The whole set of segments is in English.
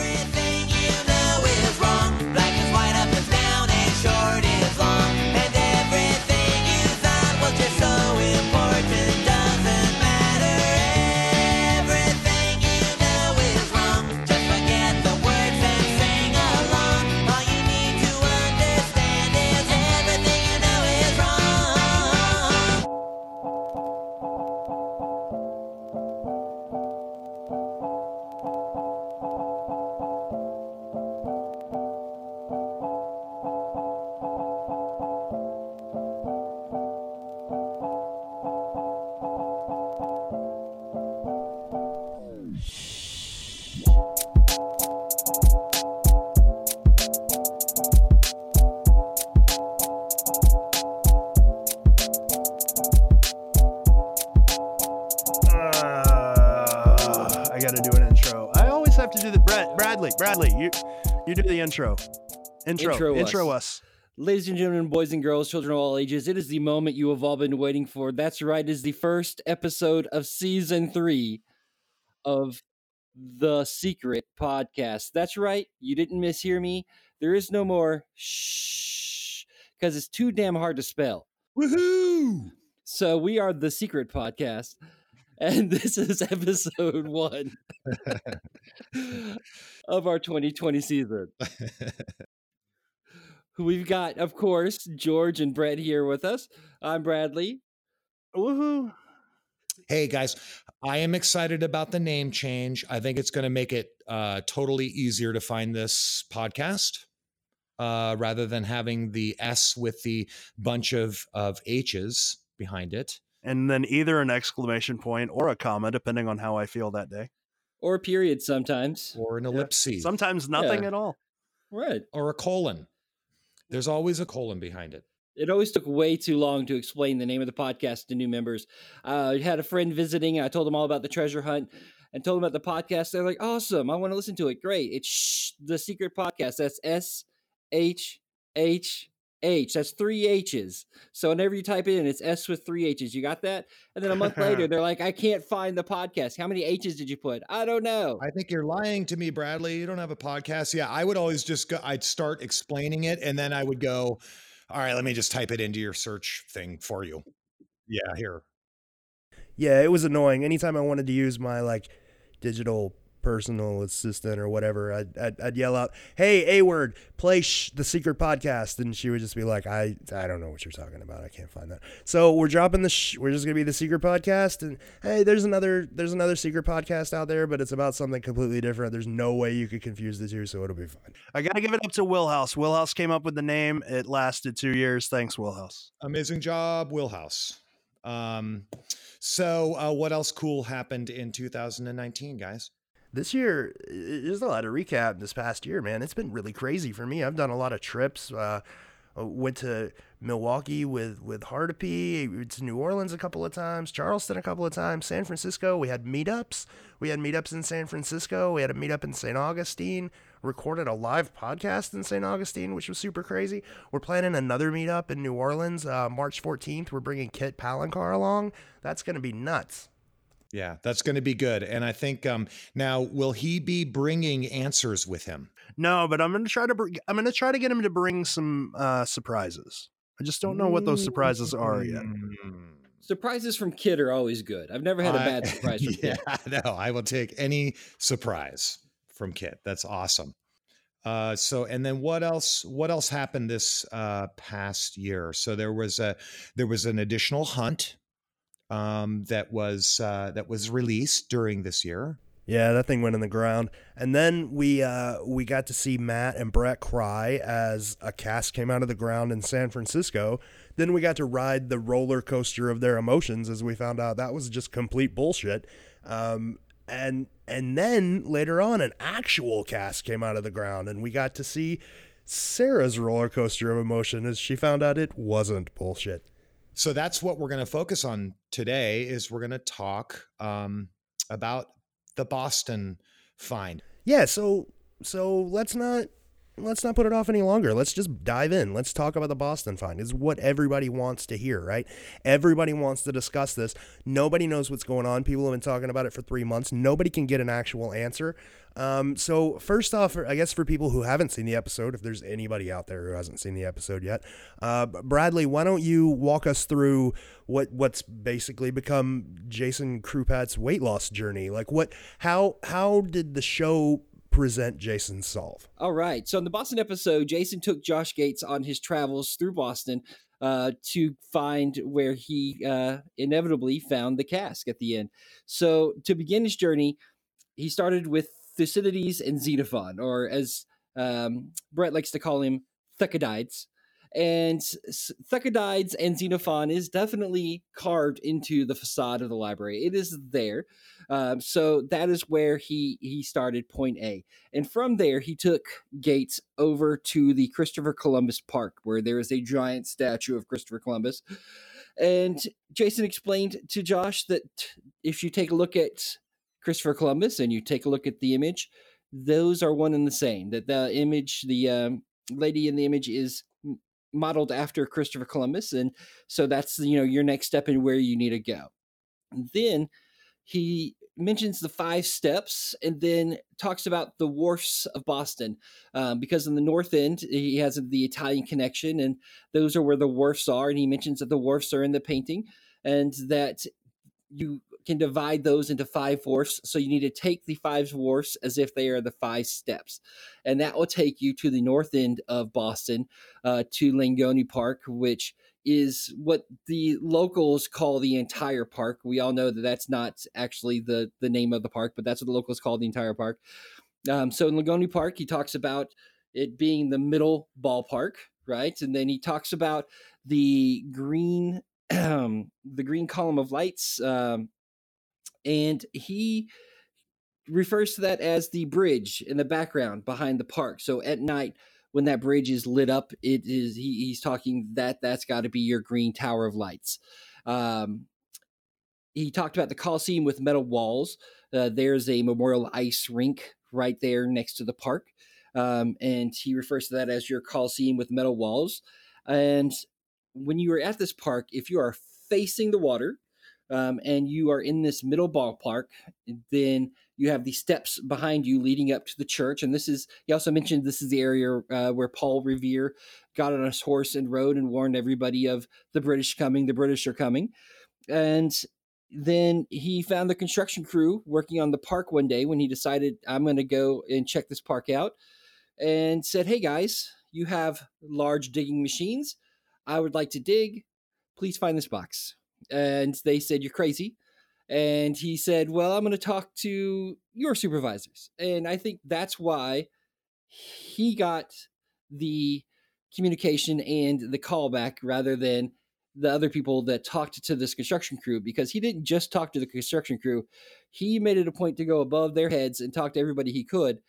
Everything intro. Intro. Intro Intro, us. us. Ladies and gentlemen, boys and girls, children of all ages, it is the moment you have all been waiting for. That's right, it is the first episode of season three of the Secret Podcast. That's right, you didn't mishear me. There is no more shh because it's too damn hard to spell. Woohoo! So we are the Secret Podcast, and this is episode one of our 2020 season. We've got, of course, George and Brett here with us. I'm Bradley. Woohoo. Hey guys, I am excited about the name change. I think it's going to make it uh, totally easier to find this podcast uh, rather than having the S with the bunch of of H's behind it. And then either an exclamation point or a comma, depending on how I feel that day. Or a period sometimes. Or an Yeah. ellipsis, Sometimes nothing Yeah. at all. Right. or a colon. There's always a colon behind it. It always took way too long to explain the name of the podcast to new members. Uh, I had a friend visiting, and I told them all about the treasure hunt and told them about the podcast. They're like, awesome. I want to listen to it. Great. It's Shh, the secret podcast. That's S H H H. That's three H's. So whenever you type it in, it's S with three H's. You got that? And then a month later, they're like, I can't find the podcast. How many H's did you put? I don't know. I think you're lying to me, Bradley. You don't have a podcast. Yeah, I would always just go, I'd start explaining it and then I would go, all right, let me just type it into your search thing for you. Yeah, here. yeah, it was annoying. Anytime I wanted to use my like digital personal assistant or whatever, I'd, I'd, I'd yell out, "Hey, A word, play sh- the secret podcast," and she would just be like, "I I don't know what you're talking about. I can't find that." So we're dropping the. Sh- we're just gonna be the secret podcast, and hey, there's another there's another secret podcast out there, but it's about something completely different. There's no way you could confuse the two, so it'll be fine. I got to give it up to Willhouse. Willhouse came up with the name. It lasted two years. Thanks, Willhouse. Amazing job, Willhouse. Um, so uh, what else cool happened in 2019, guys? This year there's a lot of recap this past year man it's been really crazy for me i've done a lot of trips uh uh, went to Milwaukee with with Hardapy, to New Orleans a couple of times, Charleston a couple of times, San Francisco. We had meetups. We had meetups in San Francisco. We had a meetup in St. Augustine. Recorded a live podcast in St. Augustine, which was super crazy. We're planning another meetup in New Orleans, uh, March 14th. We're bringing Kit Palencar along. That's gonna be nuts. Yeah, that's going to be good. And I think um, now, will he be bringing answers with him? No, but I'm gonna try to. Br- I'm gonna try to get him to bring some uh, surprises. I just don't know what those surprises are yet. Mm. Surprises from Kit are always good. I've never had a bad surprise from yeah, Kit. no, I will take any surprise from Kit. That's awesome. Uh, so, and then what else? What else happened this uh, past year? So there was a there was an additional hunt um, that was uh, that was released during this year. Yeah, that thing went in the ground. And then we uh, we got to see Matt and Brett cry as a cast came out of the ground in San Francisco. Then we got to ride the roller coaster of their emotions as we found out that was just complete bullshit. Um, and and then later on, an actual cast came out of the ground, and we got to see Sarah's roller coaster of emotion as she found out it wasn't bullshit. So that's what we're going to focus on today. Is we're going to talk um, about the Boston find. Yeah, so so let's not let's not put it off any longer. Let's just dive in. Let's talk about the Boston find. It's what everybody wants to hear, right? Everybody wants to discuss this. Nobody knows what's going on. People have been talking about it for three months. Nobody can get an actual answer. Um, so first off, I guess for people who haven't seen the episode, if there's anybody out there who hasn't seen the episode yet, uh, Bradley, why don't you walk us through what what's basically become Jason Krupat's weight loss journey? Like what, how how did the show present Jason Solve? All right. So in the Boston episode, Jason took Josh Gates on his travels through Boston uh, to find where he uh, inevitably found the cask at the end. So to begin his journey, he started with Thucydides and Xenophon, or as um, Brett likes to call him, Thucydides. And Thucydides and Xenophon is definitely carved into the facade of the library. It is there. Um, so that is where he he started point A. And from there, he took Gates over to the Christopher Columbus Park, where there is a giant statue of Christopher Columbus. And Jason explained to Josh that if you take a look at Christopher Columbus and you take a look at the image, those are one and the same. That the image, the um, lady in the image is modeled after Christopher Columbus. And so that's, you know, your next step in where you need to go. And then he mentions the five steps and then talks about the wharfs of Boston um, because in the north end he has the Italian connection and those are where the wharfs are and he mentions that the wharfs are in the painting and that you can divide those into five wharfs so you need to take the five wharfs as if they are the five steps and that will take you to the north end of Boston uh, to Langone Park which is what the locals call the entire park. We all know that that's not actually the the name of the park, but that's what the locals call the entire park. Um, so in Langone Park, he talks about it being the middle ballpark, right? And then he talks about the green um, the green column of lights, um, and he refers to that as the bridge in the background behind the park. So at night, when that bridge is lit up, it is he, he's talking that that's got to be your green tower of lights. Um, he talked about the Coliseum with metal walls. Uh, there's a memorial ice rink right there next to the park, um, and he refers to that as your Coliseum with metal walls. And when you are at this park, if you are facing the water um, and you are in this middle ballpark, then you have the steps behind you leading up to the church. And this is, he also mentioned this is the area uh, where Paul Revere got on his horse and rode and warned everybody of the British coming, the British are coming. And then he found the construction crew working on the park one day when he decided, I'm going to go and check this park out and said, Hey guys, you have large digging machines. I would like to dig. Please find this box. And they said, You're crazy. And he said, Well, I'm going to talk to your supervisors. And I think that's why he got the communication and the callback rather than the other people that talked to this construction crew because he didn't just talk to the construction crew. He made it a point to go above their heads and talk to everybody he could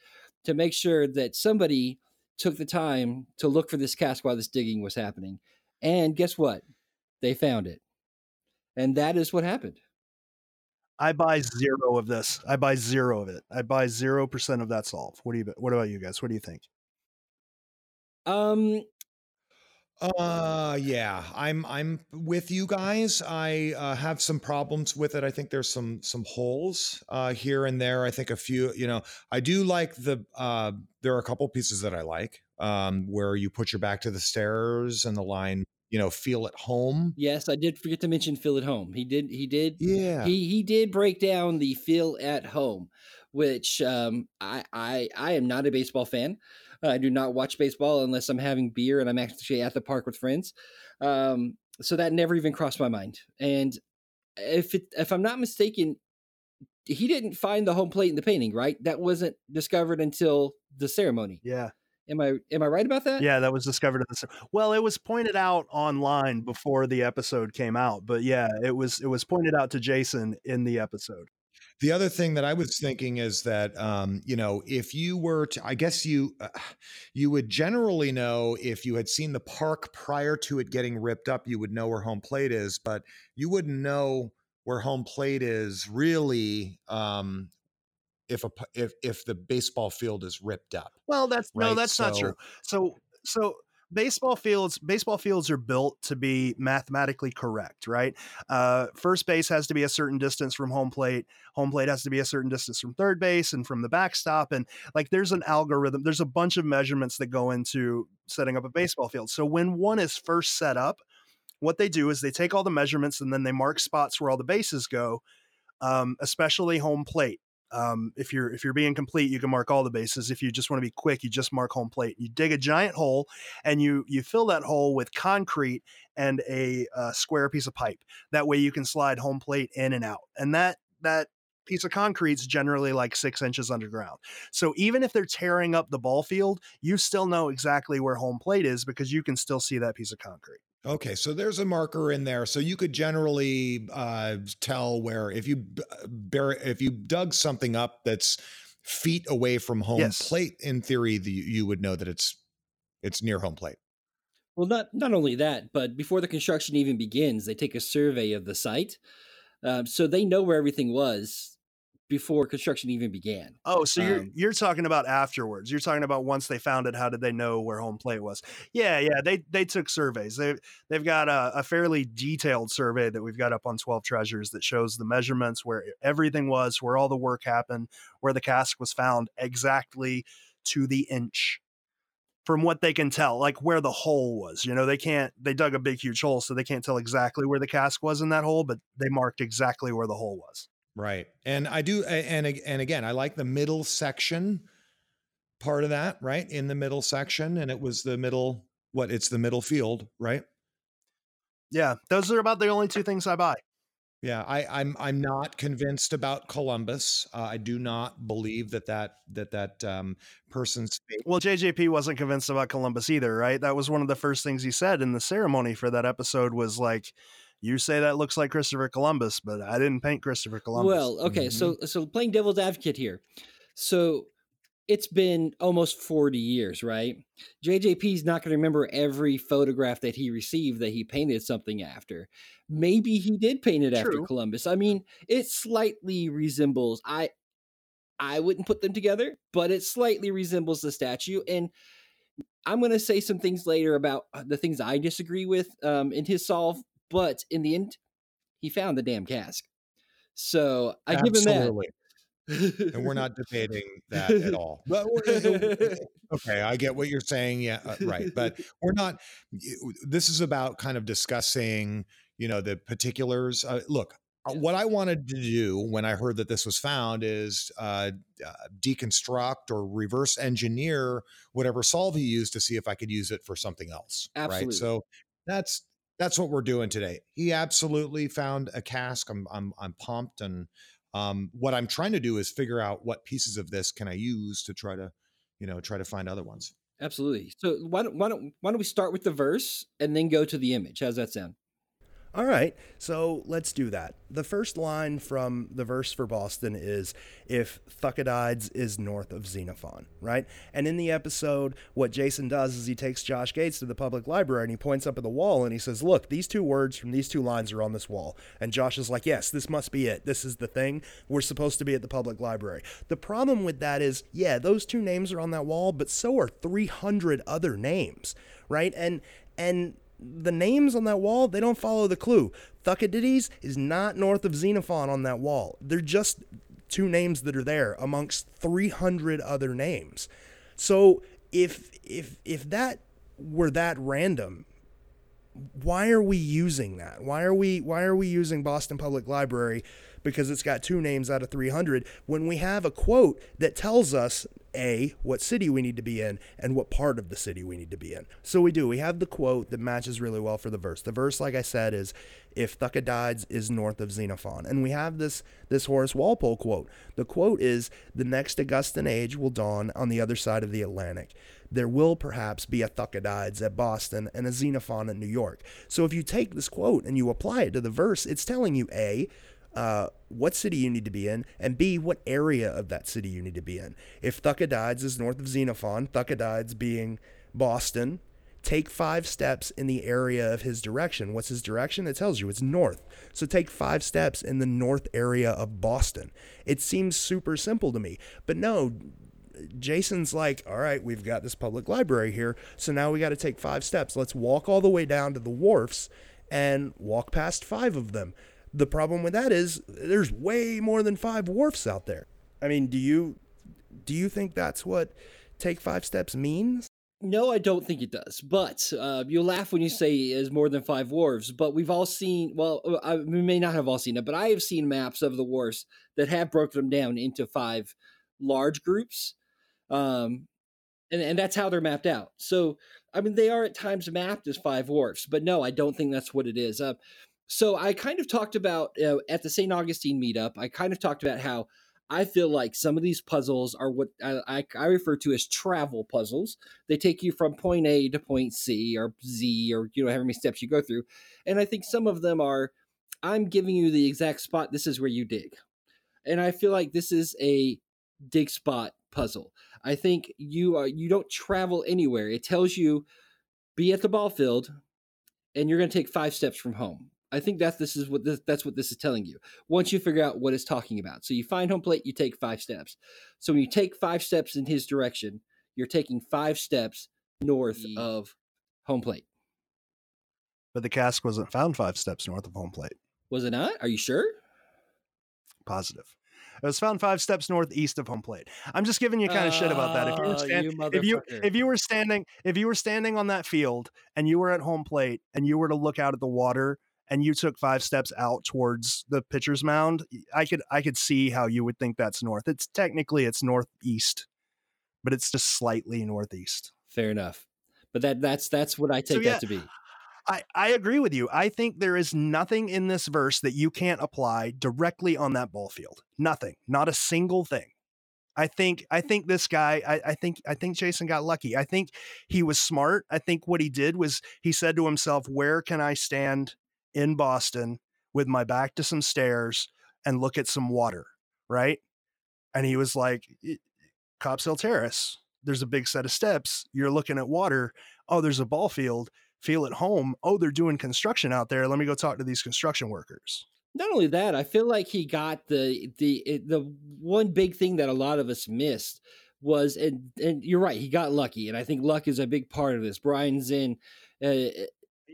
to make sure that somebody took the time to look for this cask while this digging was happening. And guess what? They found it. And that is what happened. I buy zero of this. I buy zero of it. I buy zero percent of that solve. What do you? What about you guys? What do you think? Um, Uh yeah, I'm I'm with you guys. I uh, have some problems with it. I think there's some some holes uh, here and there. I think a few. You know, I do like the. Uh, there are a couple pieces that I like um, where you put your back to the stairs and the line. You know, feel at home. yes, I did forget to mention feel at home. He did. He did. Yeah. He he did break down the feel at home, which um, I I I am not a baseball fan. I do not watch baseball unless I'm having beer and I'm actually at the park with friends. Um, so that never even crossed my mind. And if it, if I'm not mistaken, he didn't find the home plate in the painting, right? That wasn't discovered until the ceremony. Yeah, Am I am I right about that? yeah, that was discovered at the. Well, it was pointed out online before the episode came out, but yeah, it was it was pointed out to Jason in the episode. The other thing that I was thinking is that um, you know if you were to, I guess you uh, you would generally know if you had seen the park prior to it getting ripped up, you would know where home plate is, but you wouldn't know where home plate is really um, if a if if the baseball field is ripped up. Well, that's no, Right, that's not true. So, so baseball fields, baseball fields are built to be mathematically correct, right? Uh, first base has to be a certain distance from home plate. Home plate has to be a certain distance from third base and from the backstop. And like, there's an algorithm. There's a bunch of measurements that go into setting up a baseball field. So when one is first set up, what they do is they take all the measurements and then they mark spots where all the bases go, um, especially home plate. Um, if you're if you're being complete, you can mark all the bases. If you just want to be quick, you just mark home plate. You dig a giant hole, and you you fill that hole with concrete and a uh, square piece of pipe. That way, you can slide home plate in and out. And that that piece of concrete is generally like six inches underground. So even if they're tearing up the ball field, you still know exactly where home plate is because you can still see that piece of concrete. Okay, so there's a marker in there, so you could generally uh, tell where if you bury, if you dug something up that's feet away from home Yes. plate. In theory, the, you would know that it's it's near home plate. Well, not not only that, but before the construction even begins, they take a survey of the site, um, so they know where everything was before construction even began. Oh, so you're Um, you're talking about afterwards. You're talking about once they found it, how did they know where home plate was? Yeah, yeah. They they took surveys. They they've got a, a fairly detailed survey that we've got up on Twelve Treasures that shows the measurements where everything was, where all the work happened, where the cask was found exactly to the inch. From what they can tell, like where the hole was. You know, they can't. They dug a big, huge hole, so they can't tell exactly where the cask was in that hole, but they marked exactly where the hole was. Right. And I do and and again, I like the middle section part of that, right? In the middle section and it was the middle what? It's the middle field, right? Yeah, those are about the only two things I buy. Yeah, I I'm I'm not convinced about Columbus. Uh, I do not believe that that that that um person's fate Well, JJP wasn't convinced about Columbus either, right? That was one of the first things he said in the ceremony for that episode was like, "You say that looks like Christopher Columbus, but I didn't paint Christopher Columbus." Well, okay, so so playing devil's advocate here. So it's been almost 40 years, right? JJP's not going to remember every photograph that he received that he painted something after. Maybe he did paint it after Columbus. I mean, it slightly resembles I I wouldn't put them together, but it slightly resembles the statue and I'm going to say some things later about uh, the things I disagree with um, in his solve, but in the end, he found the damn cask. So I give him that. Absolutely. and we're not debating that at all. But okay, I get what you're saying. Yeah, uh, right. But we're not. This is about kind of discussing, you know, the particulars. Uh, look, uh, what I wanted to do when I heard that this was found is uh, uh, deconstruct or reverse engineer whatever solve he used to see if I could use it for something else. Absolutely. Right. So that's that's what we're doing today. He absolutely found a cask. I'm I'm I'm pumped and um, what I'm trying to do is figure out what pieces of this can I use to try to, you know, try to find other ones. Absolutely. So why don't, why don't why don't we start with the verse and then go to the image? How's that sound? All right, so let's do that. The first line from the verse for Boston is if Thucydides is north of Xenophon, right? And in the episode, what Jason does is he takes Josh Gates to the public library and he points up at the wall and he says, Look, these two words from these two lines are on this wall. And Josh is like, Yes, this must be it. This is the thing. We're supposed to be at the public library. The problem with that is, yeah, those two names are on that wall, but so are 300 other names, right? And, and, the names on that wall, they don't follow the clue. Thucydides is not north of Xenophon on that wall. They're just two names that are there amongst 300 other names. So if if if that were that random, why are we using that? Why are we why are we using Boston Public Library because it's got two names out of 300 when we have a quote that tells us a what city we need to be in and what part of the city we need to be in. So we do. We have the quote that matches really well for the verse. The verse like I said is if Thucydides is north of Xenophon. And we have this this Horace Walpole quote. The quote is the next Augustan age will dawn on the other side of the Atlantic there will perhaps be a Thucydides at Boston and a Xenophon at New York. So if you take this quote and you apply it to the verse, it's telling you A, uh, what city you need to be in, and B, what area of that city you need to be in. If Thucydides is north of Xenophon, Thucydides being Boston, take five steps in the area of his direction. What's his direction? It tells you it's north. So take five steps in the north area of Boston. It seems super simple to me. But no, Jason's like, all right, we've got this public library here. So now we got to take five steps. Let's walk all the way down to the wharfs and walk past five of them. The problem with that is there's way more than five wharfs out there. I mean, do you do you think that's what take five steps means? No, I don't think it does. But uh, you'll laugh when you say is more than five wharves. But we've all seen. Well, uh, I, we may not have all seen it, but I have seen maps of the wharves that have broken them down into five large groups, um, and and that's how they're mapped out. So I mean, they are at times mapped as five wharfs, but no, I don't think that's what it is. Uh, so I kind of talked about uh, at the St. Augustine meetup. I kind of talked about how I feel like some of these puzzles are what I, I, refer to as travel puzzles. They take you from point A to point C or Z or you know however many steps you go through, and I think some of them are I'm giving you the exact spot. This is where you dig, and I feel like this is a dig spot puzzle. I think you are you don't travel anywhere. It tells you be at the ball field, and you're going to take five steps from home. I think that this is what this, that's what this is telling you. Once you figure out what it's talking about, so you find home plate, you take five steps. So when you take five steps in his direction, you're taking five steps north Ye- of home plate. But the cask wasn't found five steps north of home plate. Was it not? Are you sure? Positive. It was found five steps northeast of home plate. I'm just giving you kind of shit about that. If you were Oh, stand- you if you if you were standing if you were standing on that field and you were at home plate and you were to look out at the water and you took five steps out towards the pitcher's mound, I could I could see how you would think that's north. It's technically it's northeast, but it's just slightly northeast. Fair enough. But that that's that's what I take yeah, that to be. I, I agree with you. I think there is nothing in this verse that you can't apply directly on that ball field. Nothing. Not a single thing. I think I think this guy I, I think I think Jason got lucky. I think he was smart. I think what he did was he said to himself, Where can I stand in Boston with my back to some stairs and look at some water? Right. And he was like, Copp's Hill Terrace. There's a big set of steps. You're looking at water. Oh, there's a ball field feel at home. Oh, they're doing construction out there. Let me go talk to these construction workers. Not only that, I feel like he got the the the one big thing that a lot of us missed was and and you're right, he got lucky, and I think luck is a big part of this. Brian Zinn, uh,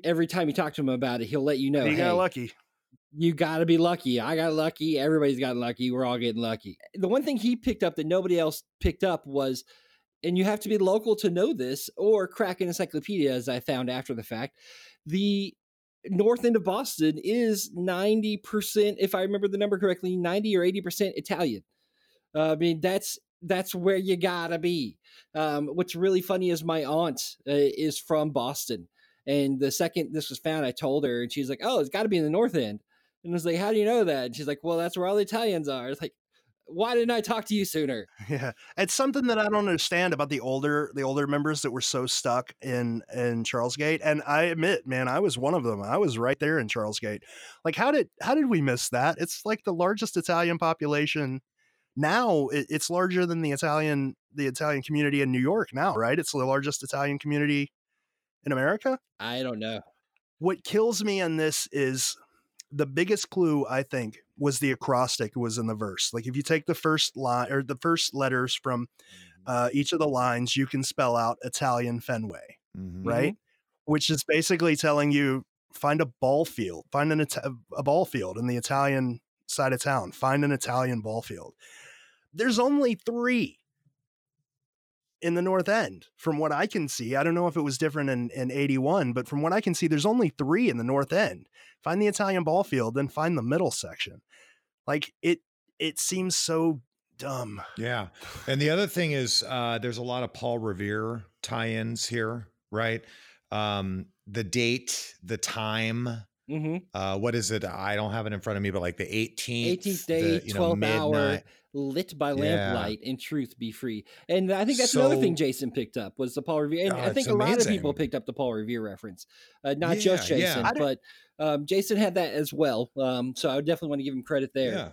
every time you talk to him about it, he'll let you know, he hey, got lucky. you got to be lucky. I got lucky. Everybody's got lucky. We're all getting lucky. The one thing he picked up that nobody else picked up was, and you have to be local to know this, or crack an encyclopedia, as I found after the fact, the north end of Boston is 90%, if I remember the number correctly, 90 or 80% Italian. Uh, I mean, that's that's where you gotta be. Um, what's really funny is my aunt uh, is from Boston, and the second this was found, I told her, and she's like, "Oh, it's got to be in the North End." And I was like, "How do you know that?" And she's like, "Well, that's where all the Italians are." It's like, why didn't I talk to you sooner? Yeah, it's something that I don't understand about the older the older members that were so stuck in in Charlesgate. And I admit, man, I was one of them. I was right there in Charlesgate. Like, how did how did we miss that? It's like the largest Italian population now. It, it's larger than the Italian the Italian community in New York now, right? It's the largest Italian community in America. I don't know. what kills me on this is the biggest clue I think was the acrostic was in the verse. Like if you take the first line or the first letters from uh, each of the lines, you can spell out Italian Fenway, Mhm. right? Which is basically telling you find a ball field, find an Ita- a ball field in the Italian side of town, find an Italian ball field. There's only three in the north end from what i can see i don't know if it was different in, in 81 but from what i can see there's only three in the north end find the italian ball field then find the middle section like it it seems so dumb Yeah. And the other thing is uh, there's a lot of Paul Revere tie-ins here, right? Um, the date, the time, Mm-hmm. uh, what is it? I don't have it in front of me, but like the 18th, 18th day, the, you know, hour, midnight. lit by Yeah. lamplight, and truth be free. And I think that's another thing Jason picked up was the Paul Revere. And Oh, I think it's a lot of people picked up the Paul Revere reference, uh, not just Yeah, yeah. Jason, I don't- but um, Jason had that as well. Um, so I would definitely want to give him credit there. Yeah.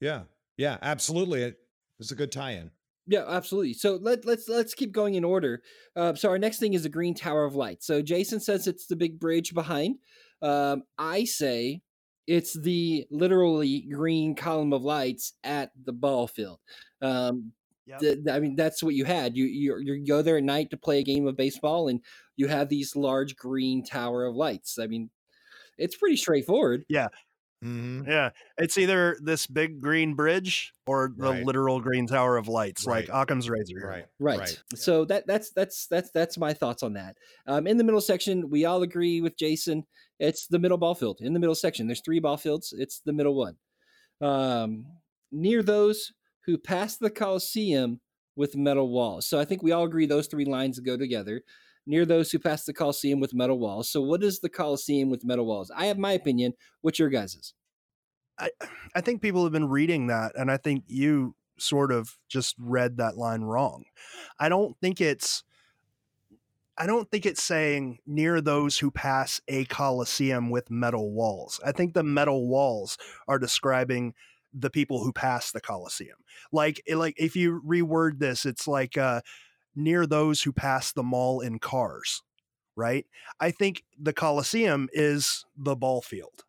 Yeah. Yeah. Absolutely. It was a good tie-in. Yeah, absolutely. So let let's let's keep going in order. Uh, so our next thing is the Green Tower of Light. So Jason says it's the big bridge behind. Um, I say it's the literally green column of lights at the ball field. Um, Yep. th- I mean, that's what you had. You, you you go there at night to play a game of baseball, and you have these large green tower of lights. I mean, it's pretty straightforward. Mhm. Yeah, it's either this big green bridge or the Right. literal green tower of lights, like Right. Occam's razor. here. Right. Right. So that that's that's that's that's my thoughts on that. Um, in the middle section, we all agree with Jason. It's the middle ball field. In the middle section, there's three ball fields. It's the middle one. Um, near those who pass the Coliseum with metal walls. So I think we all agree those three lines go together. Near those who pass the Coliseum with metal walls. So what is the Coliseum with metal walls? I have my opinion. What's your guys's? I I think people have been reading that, and I think you sort of just read that line wrong. I don't think it's. I don't think it's saying near those who pass a coliseum with metal walls. I think the metal walls are describing the people who pass the coliseum. Like, like if you reword this, it's like uh, near those who pass the mall in cars, right? I think the coliseum is the ball field,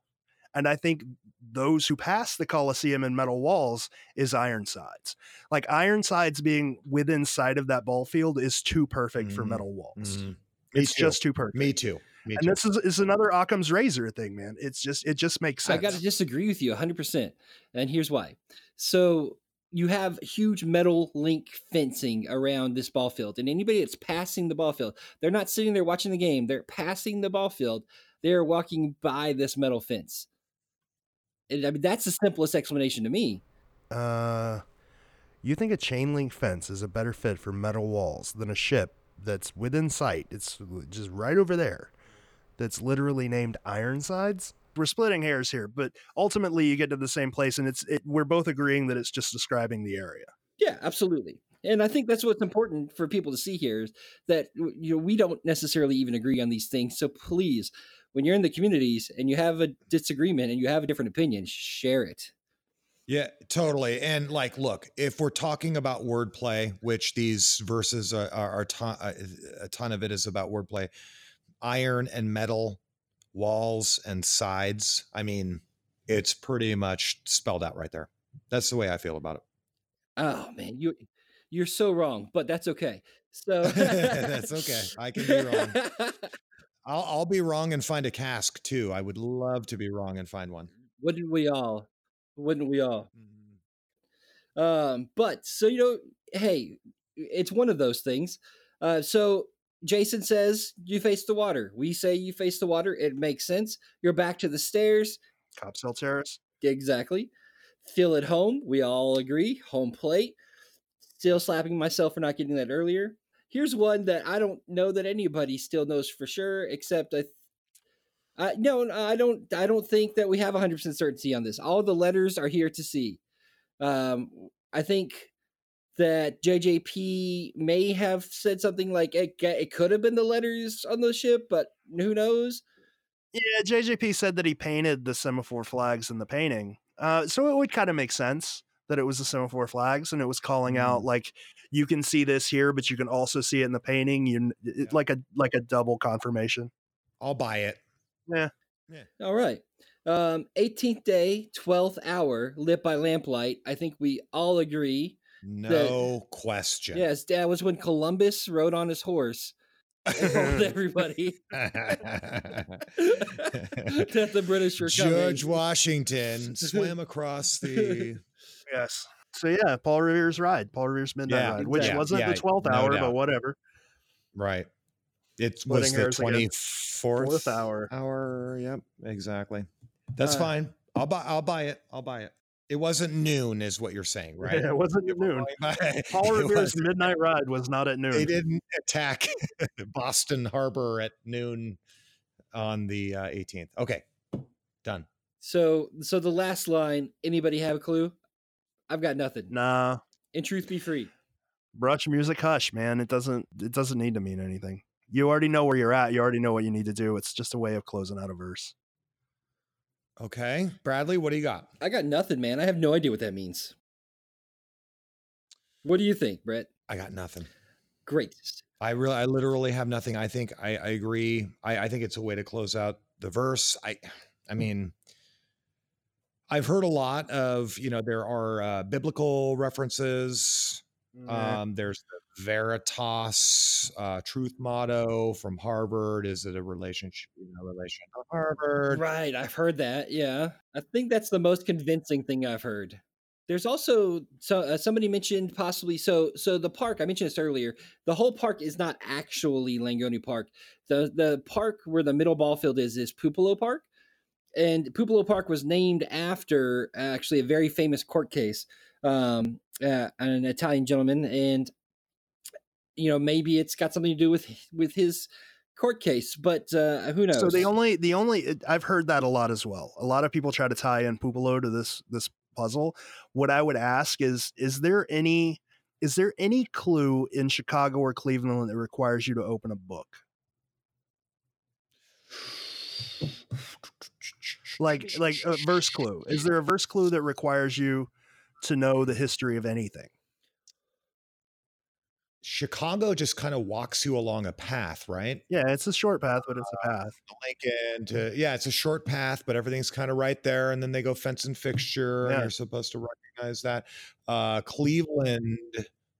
and I think those who pass the Coliseum and metal walls is Ironsides. Like Ironsides being within sight of that ball field is too perfect for Mhm. metal walls. Mhm. It's too. just too perfect. me too. Me and too. this is, is another Occam's razor thing, man. It's just it just makes sense. I got to disagree with you 100%. And here's why. So you have huge metal link fencing around this ball field. And anybody that's passing the ball field, they're not sitting there watching the game. They're passing the ball field. They're walking by this metal fence. And, I mean, that's the simplest explanation to me. Uh, you think a chain link fence is a better fit for metal walls than a ship that's within sight? It's just right over there. That's literally named Ironsides. We're splitting hairs here, but ultimately you get to the same place, and it's it, we're both agreeing that it's just describing the area. Yeah, absolutely. And I think that's what's important for people to see here is that you know we don't necessarily even agree on these things. So please, when you're in the communities and you have a disagreement and you have a different opinion, share it. Yeah, totally. And like, look, if we're talking about wordplay, which these verses are, are, are ton, uh, a ton of it is about wordplay, iron and metal walls and sides. I mean, it's pretty much spelled out right there. That's the way I feel about it. Oh man, you you're so wrong, but that's okay. So That's okay. I can be wrong. I'll, I'll be wrong and find a cask too. I would love to be wrong and find one. Wouldn't we all? Wouldn't we all? Mm-hmm. Um, but so you know, hey, it's one of those things. Uh, so Jason says you face the water. We say you face the water. It makes sense. You're back to the stairs. Copp's Hill Terrace. Exactly. Feel at home. We all agree. Home plate. Still slapping myself for not getting that earlier. Here's one that I don't know that anybody still knows for sure, except I. I no, I don't. I don't think that we have 100 percent certainty on this. All the letters are here to see. Um, I think that JJP may have said something like it, it could have been the letters on the ship, but who knows? Yeah, JJP said that he painted the semaphore flags in the painting. Uh, so it would kind of make sense that it was the semaphore flags and it was calling out like you can see this here, but you can also see it in the painting. You Yeah. like a like a double confirmation. I'll buy it. Yeah yeah all right. Um, 18th day, 12th hour, lit by lamplight. I think we all agree. No question. Yes, that was when Columbus rode on his horse and told everybody that the British were coming. George Washington swam across the. Yes. So yeah, Paul Revere's ride, Paul Revere's midnight Yeah, ride, which exactly. wasn't Yeah, the twelfth no hour, doubt. but whatever. Right. It was the twenty fourth Fourth hour. Hour. Yep. Exactly. That's Uh, fine. I'll buy. I'll buy it. I'll buy it. It wasn't noon, is what you're saying, right? Yeah, it wasn't If noon. going by- Paul Revere's was- midnight ride was not at noon. They didn't attack Boston Harbor at noon on the uh, 18th. Okay, done. So, so the last line. Anybody have a clue? I've got nothing. Nah, In truth, be free. brush music hush, man. It doesn't it doesn't need to mean anything. You already know where you're at. You already know what you need to do. It's just a way of closing out a verse. Okay, Bradley, what do you got? I got nothing, man. I have no idea what that means. What do you think, Brett? I got nothing. Great. I really, I literally have nothing. I think I, I agree. I, I think it's a way to close out the verse. I, I mean, I've heard a lot of, you know, there are uh, biblical references. Um, there's the Veritas uh, truth motto from Harvard. Is it a relationship, you know, relation to Harvard? Right, I've heard that. Yeah, I think that's the most convincing thing I've heard. There's also so uh, somebody mentioned possibly so so the park I mentioned this earlier. The whole park is not actually Langone Park. The the park where the middle ball field is is Puopolo Park, and Puopolo Park was named after uh, actually a very famous court case, um, uh, an Italian gentleman, and you know maybe it's got something to do with with his court case, but uh, who knows? So the only the only I've heard that a lot as well. A lot of people try to tie in Puopolo to this this puzzle. What I would ask is is there any is there any clue in Chicago or Cleveland that requires you to open a book? Like like a verse clue. Is there a verse clue that requires you to know the history of anything? Chicago just kind of walks you along a path, right? Yeah, it's a short path, but it's a path. Lincoln to yeah, it's a short path, but everything's kind of right there. And then they go fence and fixture, and Yeah. you're supposed to recognize that. Uh Cleveland,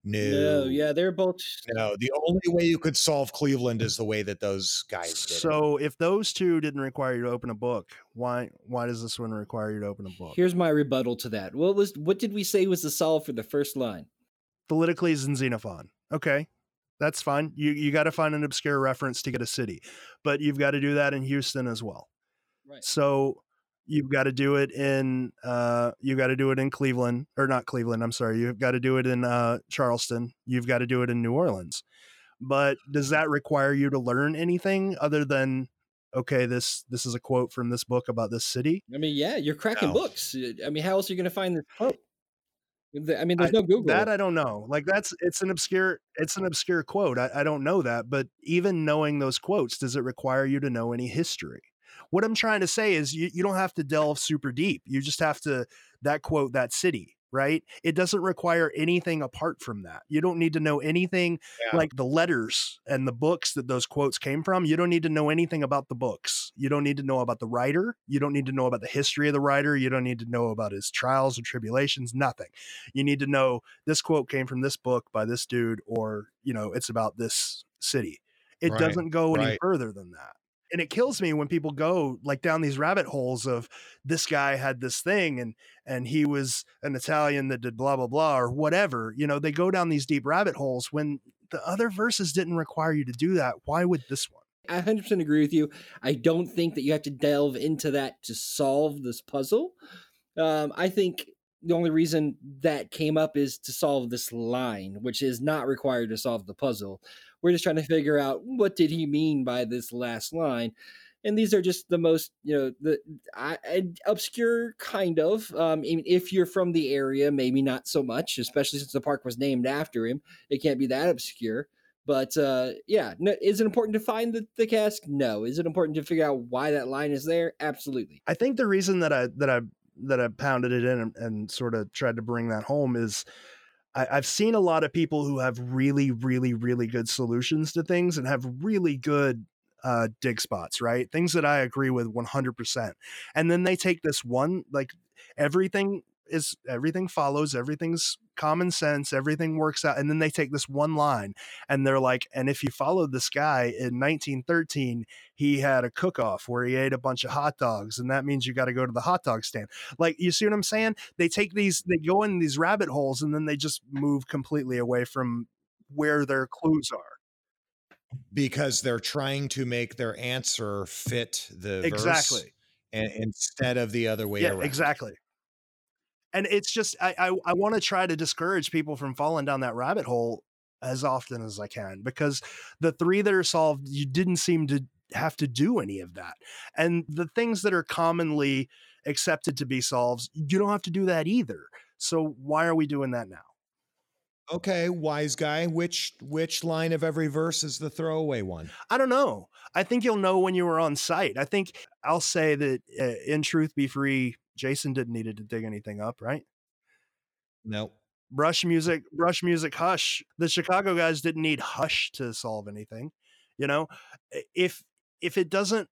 no, no, yeah, they're both no. The only way you could solve Cleveland is the way that those guys did. it. So if those two didn't require you to open a book, why why does this one require you to open a book? Here's my rebuttal to that. What was what did we say was the solve for the first line? Politicles and Xenophon. Okay. That's fine. You you got to find an obscure reference to get a city. But you've got to do that in Houston as well. Right. So you've got to do it in uh you got to do it in Cleveland or not Cleveland, I'm sorry. You've got to do it in uh Charleston. You've got to do it in New Orleans. But does that require you to learn anything other than okay, this this is a quote from this book about this city? I mean, yeah, you're cracking No. books. I mean, how else are you going to find this quote? I mean, there's I- no Google. That I don't know. Like that's it's an obscure it's an obscure quote. I, I don't know that, but even knowing those quotes, does it require you to know any history? What I'm trying to say is you, you don't have to delve super deep. You just have to that quote, that city, right? It doesn't require anything apart from that. You don't need to know anything Yeah. like the letters and the books that those quotes came from. You don't need to know anything about the books. You don't need to know about the writer. You don't need to know about the history of the writer. You don't need to know about his trials and tribulations, nothing you need to know this quote came from this book by this dude or you know it's about this city it Right, doesn't go any right. further than that and it kills me when people go like down these rabbit holes of this guy had this thing and and he was an italian that did blah blah blah or whatever you know they go down these deep rabbit holes when the other verses didn't require you to do that why would this one I 100% agree with you. I don't think that you have to delve into that to solve this puzzle. Um, I think the only reason that came up is to solve this line, which is not required to solve the puzzle. We're just trying to figure out what did he mean by this last line. And these are just the most, you know, the I, obscure kind of. Um, if you're from the area, maybe not so much, especially since the park was named after him. It can't be that obscure. But uh, yeah, no, is it important to find the, the cask? No. Is it important to figure out why that line is there? Absolutely. I think the reason that I that I that I pounded it in and, and sort of tried to bring that home is I, I've seen a lot of people who have really, really, really good solutions to things and have really good uh, dig spots, right? Things that I agree with 100%. And then they take this one, like everything is everything follows, everything's common sense, everything works out. And then they take this one line and they're like, and if you followed this guy in 1913, he had a cook off where he ate a bunch of hot dogs. And that means you got to go to the hot dog stand. Like, you see what I'm saying? They take these, they go in these rabbit holes and then they just move completely away from where their clues are. because they're trying to make their answer fit the verse Exactly. and, instead of the other way yeah, around. exactly. And it's just I I, I want to try to discourage people from falling down that rabbit hole as often as I can because the three that are solved, you didn't seem to have to do any of that. And the things that are commonly accepted to be solved, you don't have to do that either. So why are we doing that now? Okay, wise guy, which which line of every verse is the throwaway one? I don't know. I think you'll know when you were on site. I think I'll say that uh, in truth be free, Jason didn't need to dig anything up, right? No. brush music, brush music, hush. The Chicago guys didn't need hush to solve anything. You know, if if it doesn't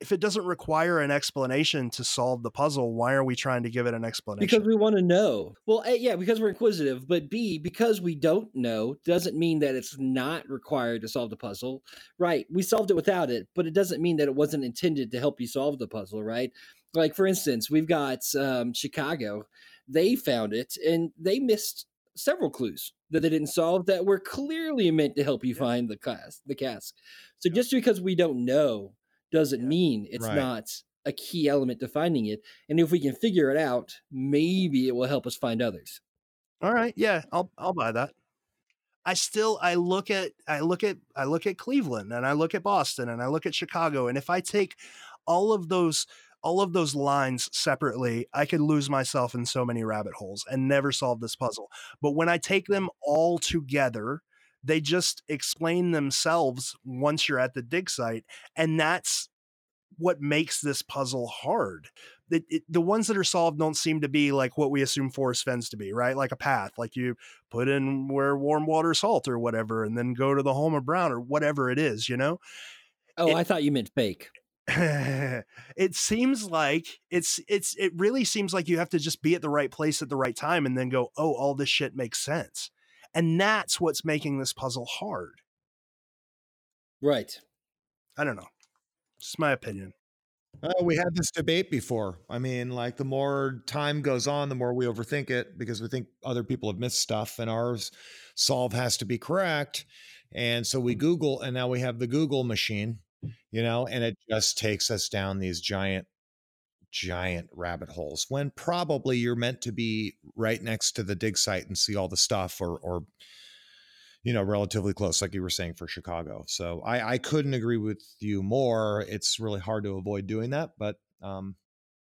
if it doesn't require an explanation to solve the puzzle, why are we trying to give it an explanation? because we want to know. Well, A, yeah, because we're inquisitive, but B, because we don't know, doesn't mean that it's not required to solve the puzzle. Right? We solved it without it, but it doesn't mean that it wasn't intended to help you solve the puzzle. Right? Like for instance, we've got um, Chicago. They found it, and they missed several clues that they didn't solve that were clearly meant to help you find the cask. The cask. So just because we don't know doesn't Yeah. mean it's Right. not a key element to finding it. And if we can figure it out, maybe it will help us find others. All right, yeah, I'll I'll buy that. I still I look at I look at I look at Cleveland and I look at Boston and I look at Chicago and if I take all of those all of those lines separately, I could lose myself in so many rabbit holes and never solve this mm. puzzle. But when I take them all together, they just explain themselves once you're at the dig site and that's what makes this puzzle hard the, it, the ones that are solved don't seem to be like what we assume Forrest Fenn's to be, right? Like a path, like you put in where warm water salt or whatever, and then go to the home of brown or whatever it is, you know? Oh, It- I thought you meant fake. it seems like it's it's it really seems like you have to just be at the right place at the right time and then go, oh, all this shit makes sense. And that's what's making this puzzle hard. Right. I don't know. It's my opinion. Oh, we had this debate before. I mean, like the more time goes on, the more we overthink it because we think other people have missed stuff and ours solve has to be correct. And so we mm-hmm. Google, and now we have the Google machine, you know, and it just takes us down these giant, giant rabbit holes when probably you're meant to be right next to the dig site and see all the stuff or, or, you know, relatively close, like you were saying for Chicago. So I, I couldn't agree with you more. It's really hard to avoid doing that, but um,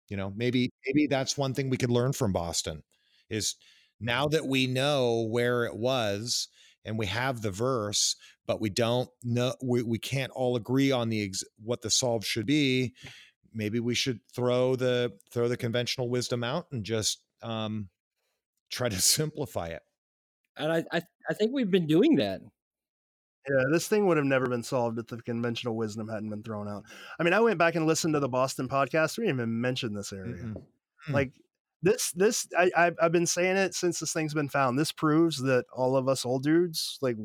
you know, maybe maybe that's one thing we could learn from Boston is now that we know where it was and we have the verse, but we don't know we, we can't all agree on the ex- what the solve should be. Maybe we should throw the throw the conventional wisdom out and just um, try to simplify it. And I, I, I think we've been doing that. Yeah, this thing would have never been solved if the conventional wisdom hadn't been thrown out. I mean, I went back and listened to the Boston podcast. We didn't even mention this area. Mm-mm. Hmm. Like this, this I, I've, I've been saying it since this thing's been found. This proves that all of us old dudes, like,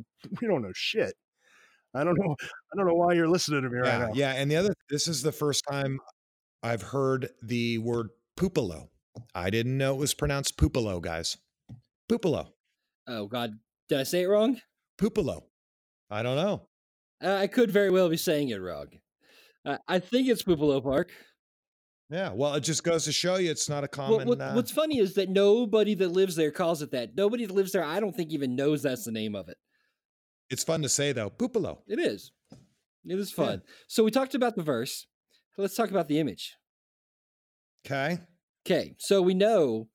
we don't know shit. I don't know. I don't know why you're listening to me right now. yeah. And the other, this is the first time I've heard the word Puopolo. I didn't know it was pronounced Puopolo, guys. Puopolo, Oh God, did I say it wrong? Puopolo. I don't know. Uh, I could very well be saying it wrong. Uh, I think it's Puopolo Park. Yeah, well, it just goes to show you it's not a Well, common. what, uh, what's funny is that nobody that lives there calls it that. Nobody that lives there, I don't think, even knows that's the name of it. it's fun to say though. Puopolo. It is. It is Yeah. fun. So we talked about the verse. Let's talk about the image. Okay. Okay, so we know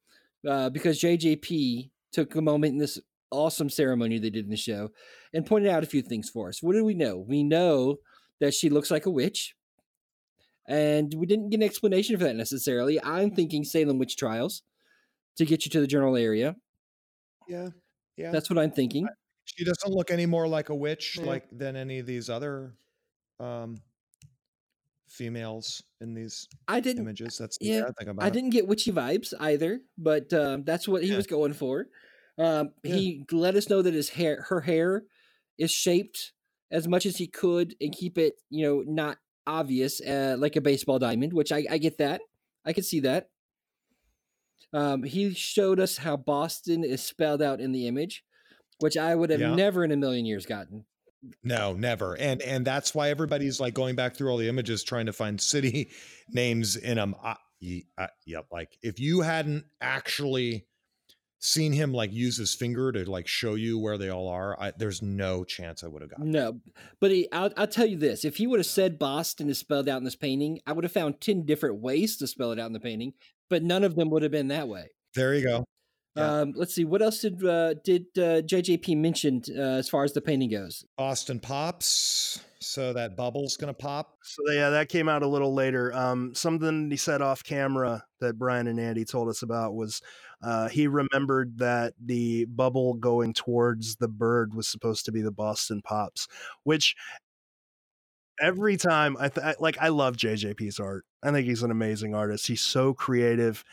uh, because JJP took a moment in this awesome ceremony they did in the show and pointed out a few things for us. What do we know? We know that she looks like a witch, and we didn't get an explanation for that necessarily. I'm thinking Salem witch trials to get you to the general area. Yeah. Yeah. That's what I'm thinking. she doesn't look any more like a witch Yeah. like than any of these other um females in these I didn't. images. That's yeah, bad thing about I it. didn't get witchy vibes either, but um, that's what he Yeah. was going for. Um, Yeah. He let us know that his hair, her hair, is shaped as much as he could and keep it, you know, not obvious uh, like a baseball diamond. Which I, I get that. I can see that. Um, he showed us how Boston is spelled out in the image, which I would have Yeah. never in a million years gotten. No, never. And and that's why everybody's like going back through all the images trying to find city names in them. Ye- uh, yep. Like if you hadn't actually seen him like use his finger to like show you where they all are, I, there's no chance I would have gotten. No, but he, I'll, I'll tell you this: if he would have said Boston is spelled out in this painting, I would have found ten different ways to spell it out in the painting, but none of them would have been that way. There you go. Yeah. Um, let's see, what else did uh, did uh, JJP mentioned uh, as far as the painting goes? Austin Pops So that bubble's gonna pop. So yeah, that came out a little later. Um, something he said off camera that Brian and Andy told us about was uh, he remembered that the bubble going towards the bird was supposed to be the Boston Pops, which every time I, th- I like I love JJP's art. I think he's an amazing artist. He's so creative,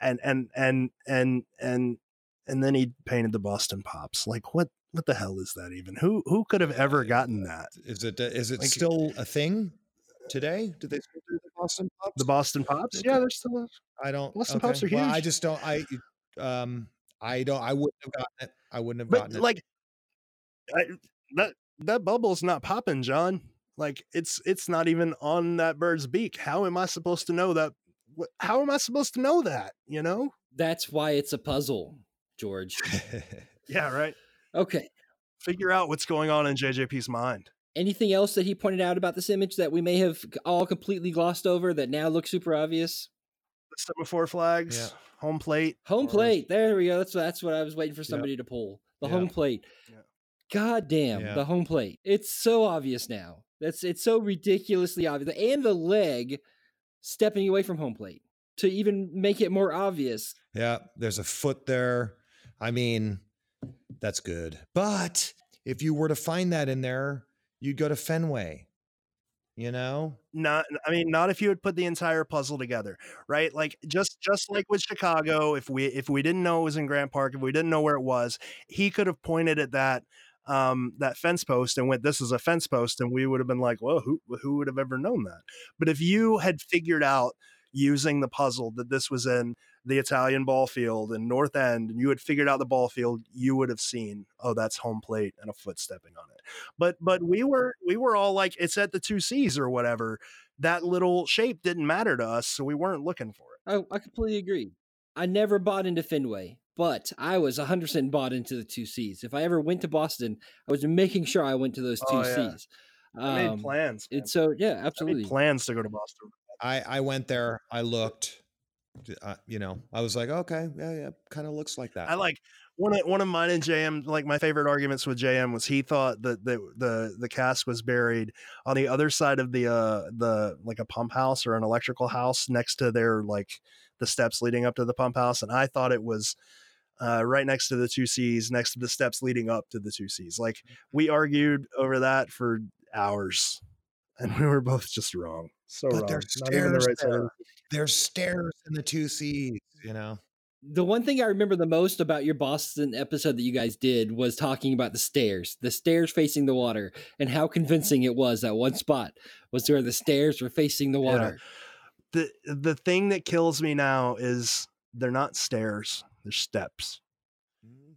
and and and and and and then he painted the Boston Pops. Like what what the hell is that even? Who who could have ever gotten that? Is it is it Like- still a thing today? Do they still do the Boston Pops? The Boston Pops? Yeah, they're still. I don't. Boston Pops are Well, I just don't. I um. I don't. I wouldn't have gotten it. I wouldn't have But gotten it. like that that bubble's not popping, John. Like it's it's not even on that bird's beak. How am I supposed to know that? wh- How am I supposed to know that? You know? That's why it's a puzzle, George. Yeah, right. Okay. Figure out what's going on in JJP's mind. Anything else that he pointed out about this image that we may have all completely glossed over that now looks super obvious? The semaphore flags, Yeah. home plate, Home or- plate. There we go. That's that's what I was waiting for somebody to pull. The Yeah. home plate. Yeah. God damn, the home plate. It's so obvious now. That's it's so ridiculously obvious. And the leg stepping away from home plate to even make it more obvious. yeah, there's a foot there. I mean, that's good. But if you were to find that in there, you'd go to Fenway. You know, not i mean not if you had put the entire puzzle together right like just just like with chicago if we if we didn't know it was in grant park if we didn't know where it was he could have pointed at that um that fence post and went this is a fence post and we would have been like well who who would have ever known that but if you had figured out using the puzzle that this was in the Italian ball field and North End, and you had figured out the ball field, you would have seen, oh, that's home plate and a foot stepping on it. But but we were we were all like, it's at the two C's or whatever. That little shape didn't matter to us, so we weren't looking for it. I, I completely agree. I never bought into Fenway, but I was 100% bought into the two C's. If I ever went to Boston, I was making sure I went to those two Oh, yeah. C's. I made Um, plans. man. It's so yeah, I absolutely. made plans to go to Boston. I I went there. I looked. Uh, you know, I was like, okay, yeah, yeah, kind of looks like that. I like one of one of mine and JM. Like my favorite arguments with JM was he thought that the the the cask was buried on the other side of the uh the like a pump house or an electrical house next to their like the steps leading up to the pump house, and I thought it was. Uh, right next to the two C's, next to the steps leading up to the two C's. Like we argued over that for hours, and we were both just wrong. So But wrong. there's Not even the stairs right there. There's stairs in the two C's. You know, the one thing I remember the most about your Boston episode that you guys did was talking about the stairs, the stairs facing the water, and how convincing it was that one spot was where the stairs were facing the Yeah. water. the the thing that kills me now is they're not stairs they're steps mm.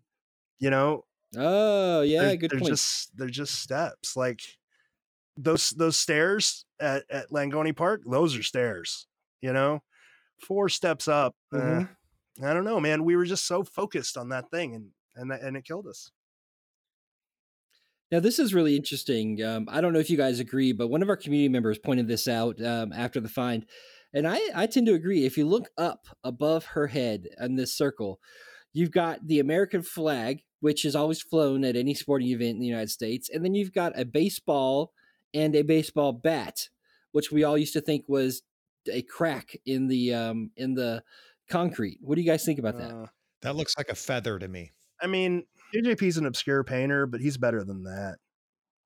you know Oh, yeah, they're, good they're point. just they're just steps like those those stairs at, at Langone park those are stairs you know four steps up uh, Mhm. i don't know man we were just so focused on that thing and and that, and it killed us Now, this is really interesting. Um, I don't know if you guys agree, but one of our community members pointed this out um, after the find. And I, I tend to agree. If you look up above her head in this circle, you've got the American flag, which is always flown at any sporting event in the United States. And then you've got a baseball and a baseball bat, which we all used to think was a crack in the um, in the concrete. What do you guys think about that? Uh, that looks like a feather to me. I mean, JJP's an obscure painter, but he's better than that.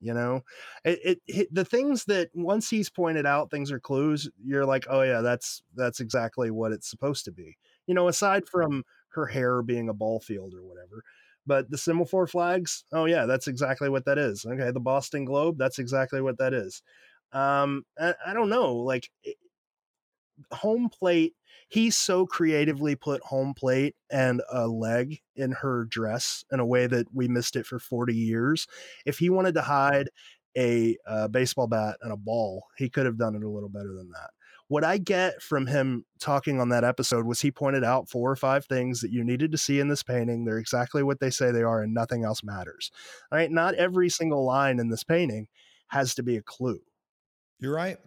You know, it, it, it the things that once he's pointed out, things are clues. You're like, oh yeah, that's that's exactly what it's supposed to be. You know, aside from her hair being a ball field or whatever, but the semaphore flags, oh yeah, that's exactly what that is. Okay, the Boston Globe, that's exactly what that is. Um, I, I don't know, like it, home plate he so creatively put home plate and a leg in her dress in a way that we missed it for 40 years. If he wanted to hide a uh, baseball bat and a ball, he could have done it a little better than that. What I get from him talking on that episode was he pointed out four or five things that you needed to see in this painting. They're exactly what they say they are, and nothing else matters. All right. Not every single line in this painting has to be a clue. You're right.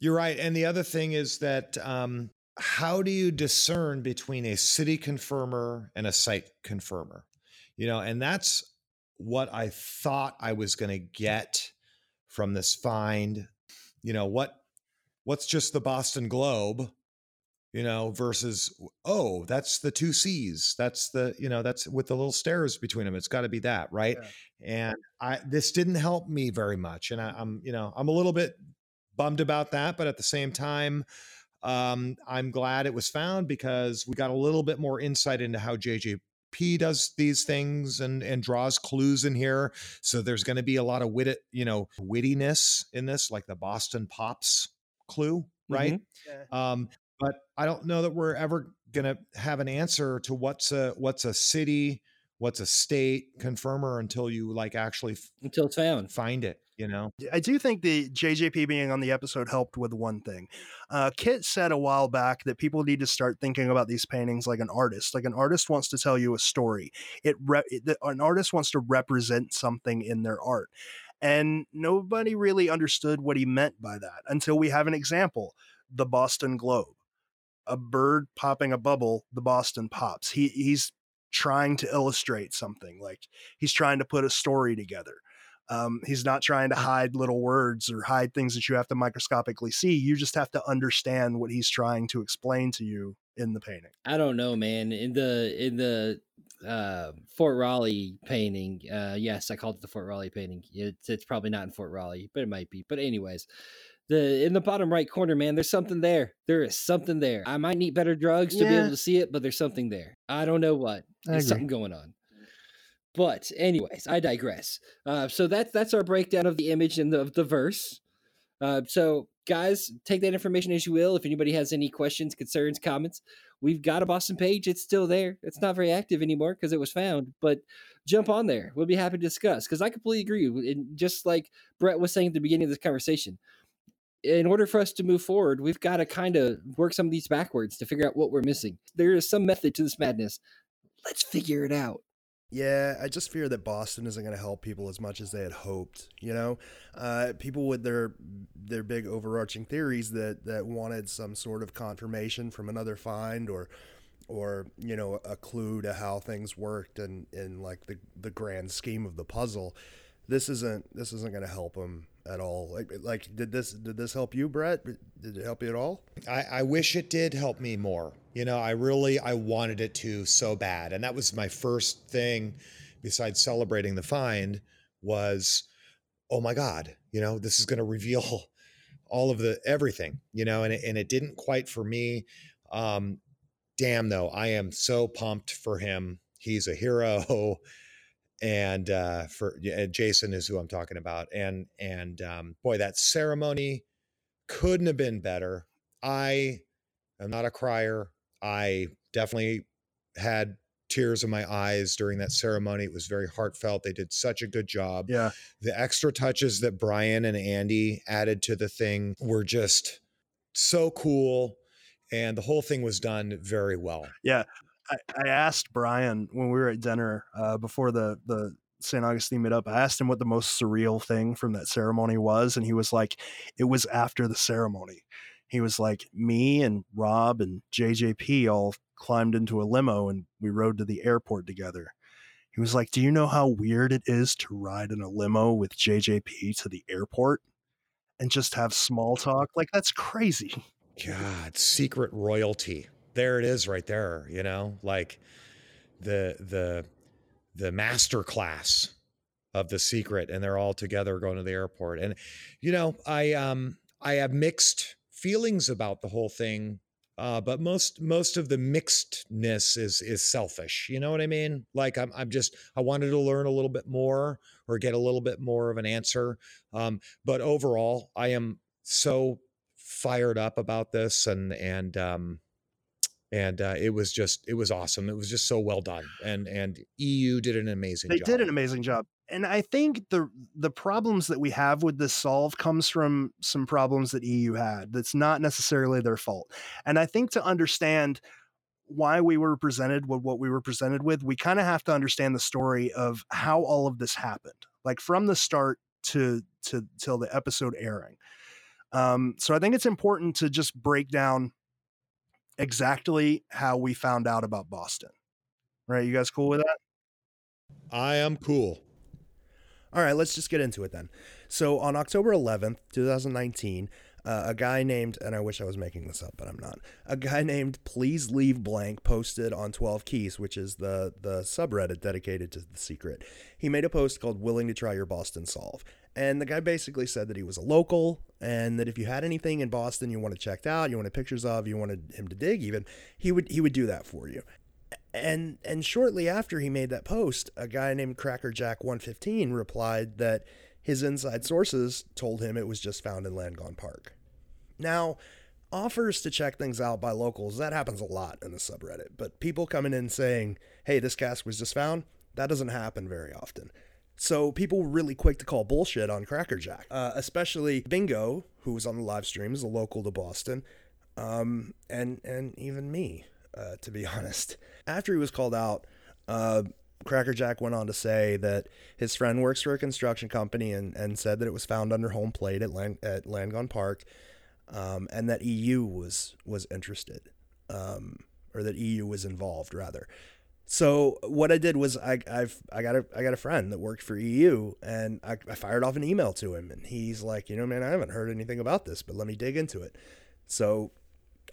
You're right. And the other thing is that um, how do you discern between a city confirmer and a site confirmer? You know, and that's what I thought I was going to get from this find. You know what? What's just the Boston Globe? You know, versus oh, that's the two C's. That's the you know that's with the little stairs between them. It's got to be that, right? And I this didn't help me very much, and I, I'm you know I'm a little bit bummed about that, but at the same time, um, I'm glad it was found because we got a little bit more insight into how JJP does these things and and draws clues in here. So there's going to be a lot of wit, you know, wittiness in this, like the Boston Pops clue, right? Um, but I don't know that we're ever going to have an answer to what's a what's a city, what's a state confirmer until you like actually f- until it's found. find it. You know, I do think the JJP being on the episode helped with one thing. Uh, Kit said a while back that people need to start thinking about these paintings like an artist. Like an artist wants to tell you a story. It, re- it the- an artist wants to represent something in their art, and nobody really understood what he meant by that until we have an example: the Boston Globe, a bird popping a bubble. The Boston pops. He he's trying to illustrate something. Like he's trying to put a story together. Um, he's not trying to hide little words or hide things that you have to microscopically see. You just have to understand what he's trying to explain to you in the painting. I don't know, man. In the in the uh, Fort Raleigh painting, uh, yes, I called it the Fort Raleigh painting. It's, it's probably not in Fort Raleigh, but it might be. But anyways, the in the bottom right corner, man, there's something there. There is something there. I might need better drugs to be able to see it, but there's something there. I don't know what. There's something going on. But anyways, I digress. Uh, so that's that's our breakdown of the image and the, of the verse. Uh, so guys, take that information as you will. If anybody has any questions, concerns, comments, we've got a Boston page. It's still there. It's not very active anymore because it was found, but jump on there. We'll be happy to discuss because I completely agree. And just like Brett was saying at the beginning of this conversation, in order for us to move forward, we've got to kind of work some of these backwards to figure out what we're missing. There is some method to this madness. Let's figure it out. Yeah, I just fear that Boston isn't going to help people as much as they had hoped. You know, uh, people with their their big overarching theories that that wanted some sort of confirmation from another find or or you know a clue to how things worked and in like the the grand scheme of the puzzle. This isn't this isn't going to help them at all. Like like did this did this help you, Brett? Did it help you at all? I, I wish it did help me more. You know, I really I wanted it to so bad, and that was my first thing. Besides celebrating the find, was oh my god, you know, this is going to reveal all of the everything, you know, and it, and it didn't quite for me. Um, damn though, I am so pumped for him. He's a hero. And uh, for yeah, Jason is who I'm talking about, and and um, boy, that ceremony couldn't have been better. I am not a crier. I definitely had tears in my eyes during that ceremony. It was very heartfelt. They did such a good job. Yeah. The extra touches that Brian and Andy added to the thing were just so cool. And the whole thing was done very well. I, I asked Brian when we were at dinner uh, before the the St. Augustine meetup. I asked him what the most surreal thing from that ceremony was, and he was like, "It was after the ceremony." He was like, "Me and Rob and JJP all climbed into a limo and we rode to the airport together." He was like, "Do you know how weird it is to ride in a limo with JJP to the airport and just have small talk? Like that's crazy." God, secret royalty. There it is right there, you know, like the the the master class of the secret and they're all together going to the airport. And you know, I um I have mixed feelings about the whole thing. Uh, but most most of the mixedness is is selfish. You know what I mean? Like I'm I'm just I wanted to learn a little bit more or get a little bit more of an answer. Um, but overall, I am so fired up about this and and um and uh, it was just it was awesome it was just so well done and and eu did an amazing they job. did an amazing job and i think the the problems that we have with this solve comes from some problems that eu had that's not necessarily their fault and i think to understand why we were presented with what we were presented with we kind of have to understand the story of how all of this happened like from the start to to till the episode airing um so i think it's important to just break down exactly how we found out about boston. Right? You guys cool with that? I am cool. All right, let's just get into it then. So on October 11th, 2019, uh, a guy named, and I wish I was making this up, but I'm not. A guy named Please Leave Blank posted on 12 Keys, which is the the subreddit dedicated to the secret. He made a post called "Willing to Try Your Boston Solve," and the guy basically said that he was a local and that if you had anything in Boston you wanted checked out, you wanted pictures of, you wanted him to dig, even he would he would do that for you and and shortly after he made that post, a guy named Crackerjack115 replied that his inside sources told him it was just found in Langone Park. Now, offers to check things out by locals, that happens a lot in the subreddit, but people coming in saying, "Hey, this cask was just found," that doesn't happen very often. So people were really quick to call bullshit on Cracker Jack, uh, especially Bingo, who was on the live stream, is a local to Boston, um, and and even me uh, to be honest. After he was called out, uh, Cracker Jack went on to say that his friend works for a construction company and, and said that it was found under home plate at at Langone Park, um, and that EU was was interested, um, or that EU was involved rather. So what I did was I I've I got a I got a friend that worked for EU and I, I fired off an email to him and he's like, you know, man, I haven't heard anything about this, but let me dig into it. So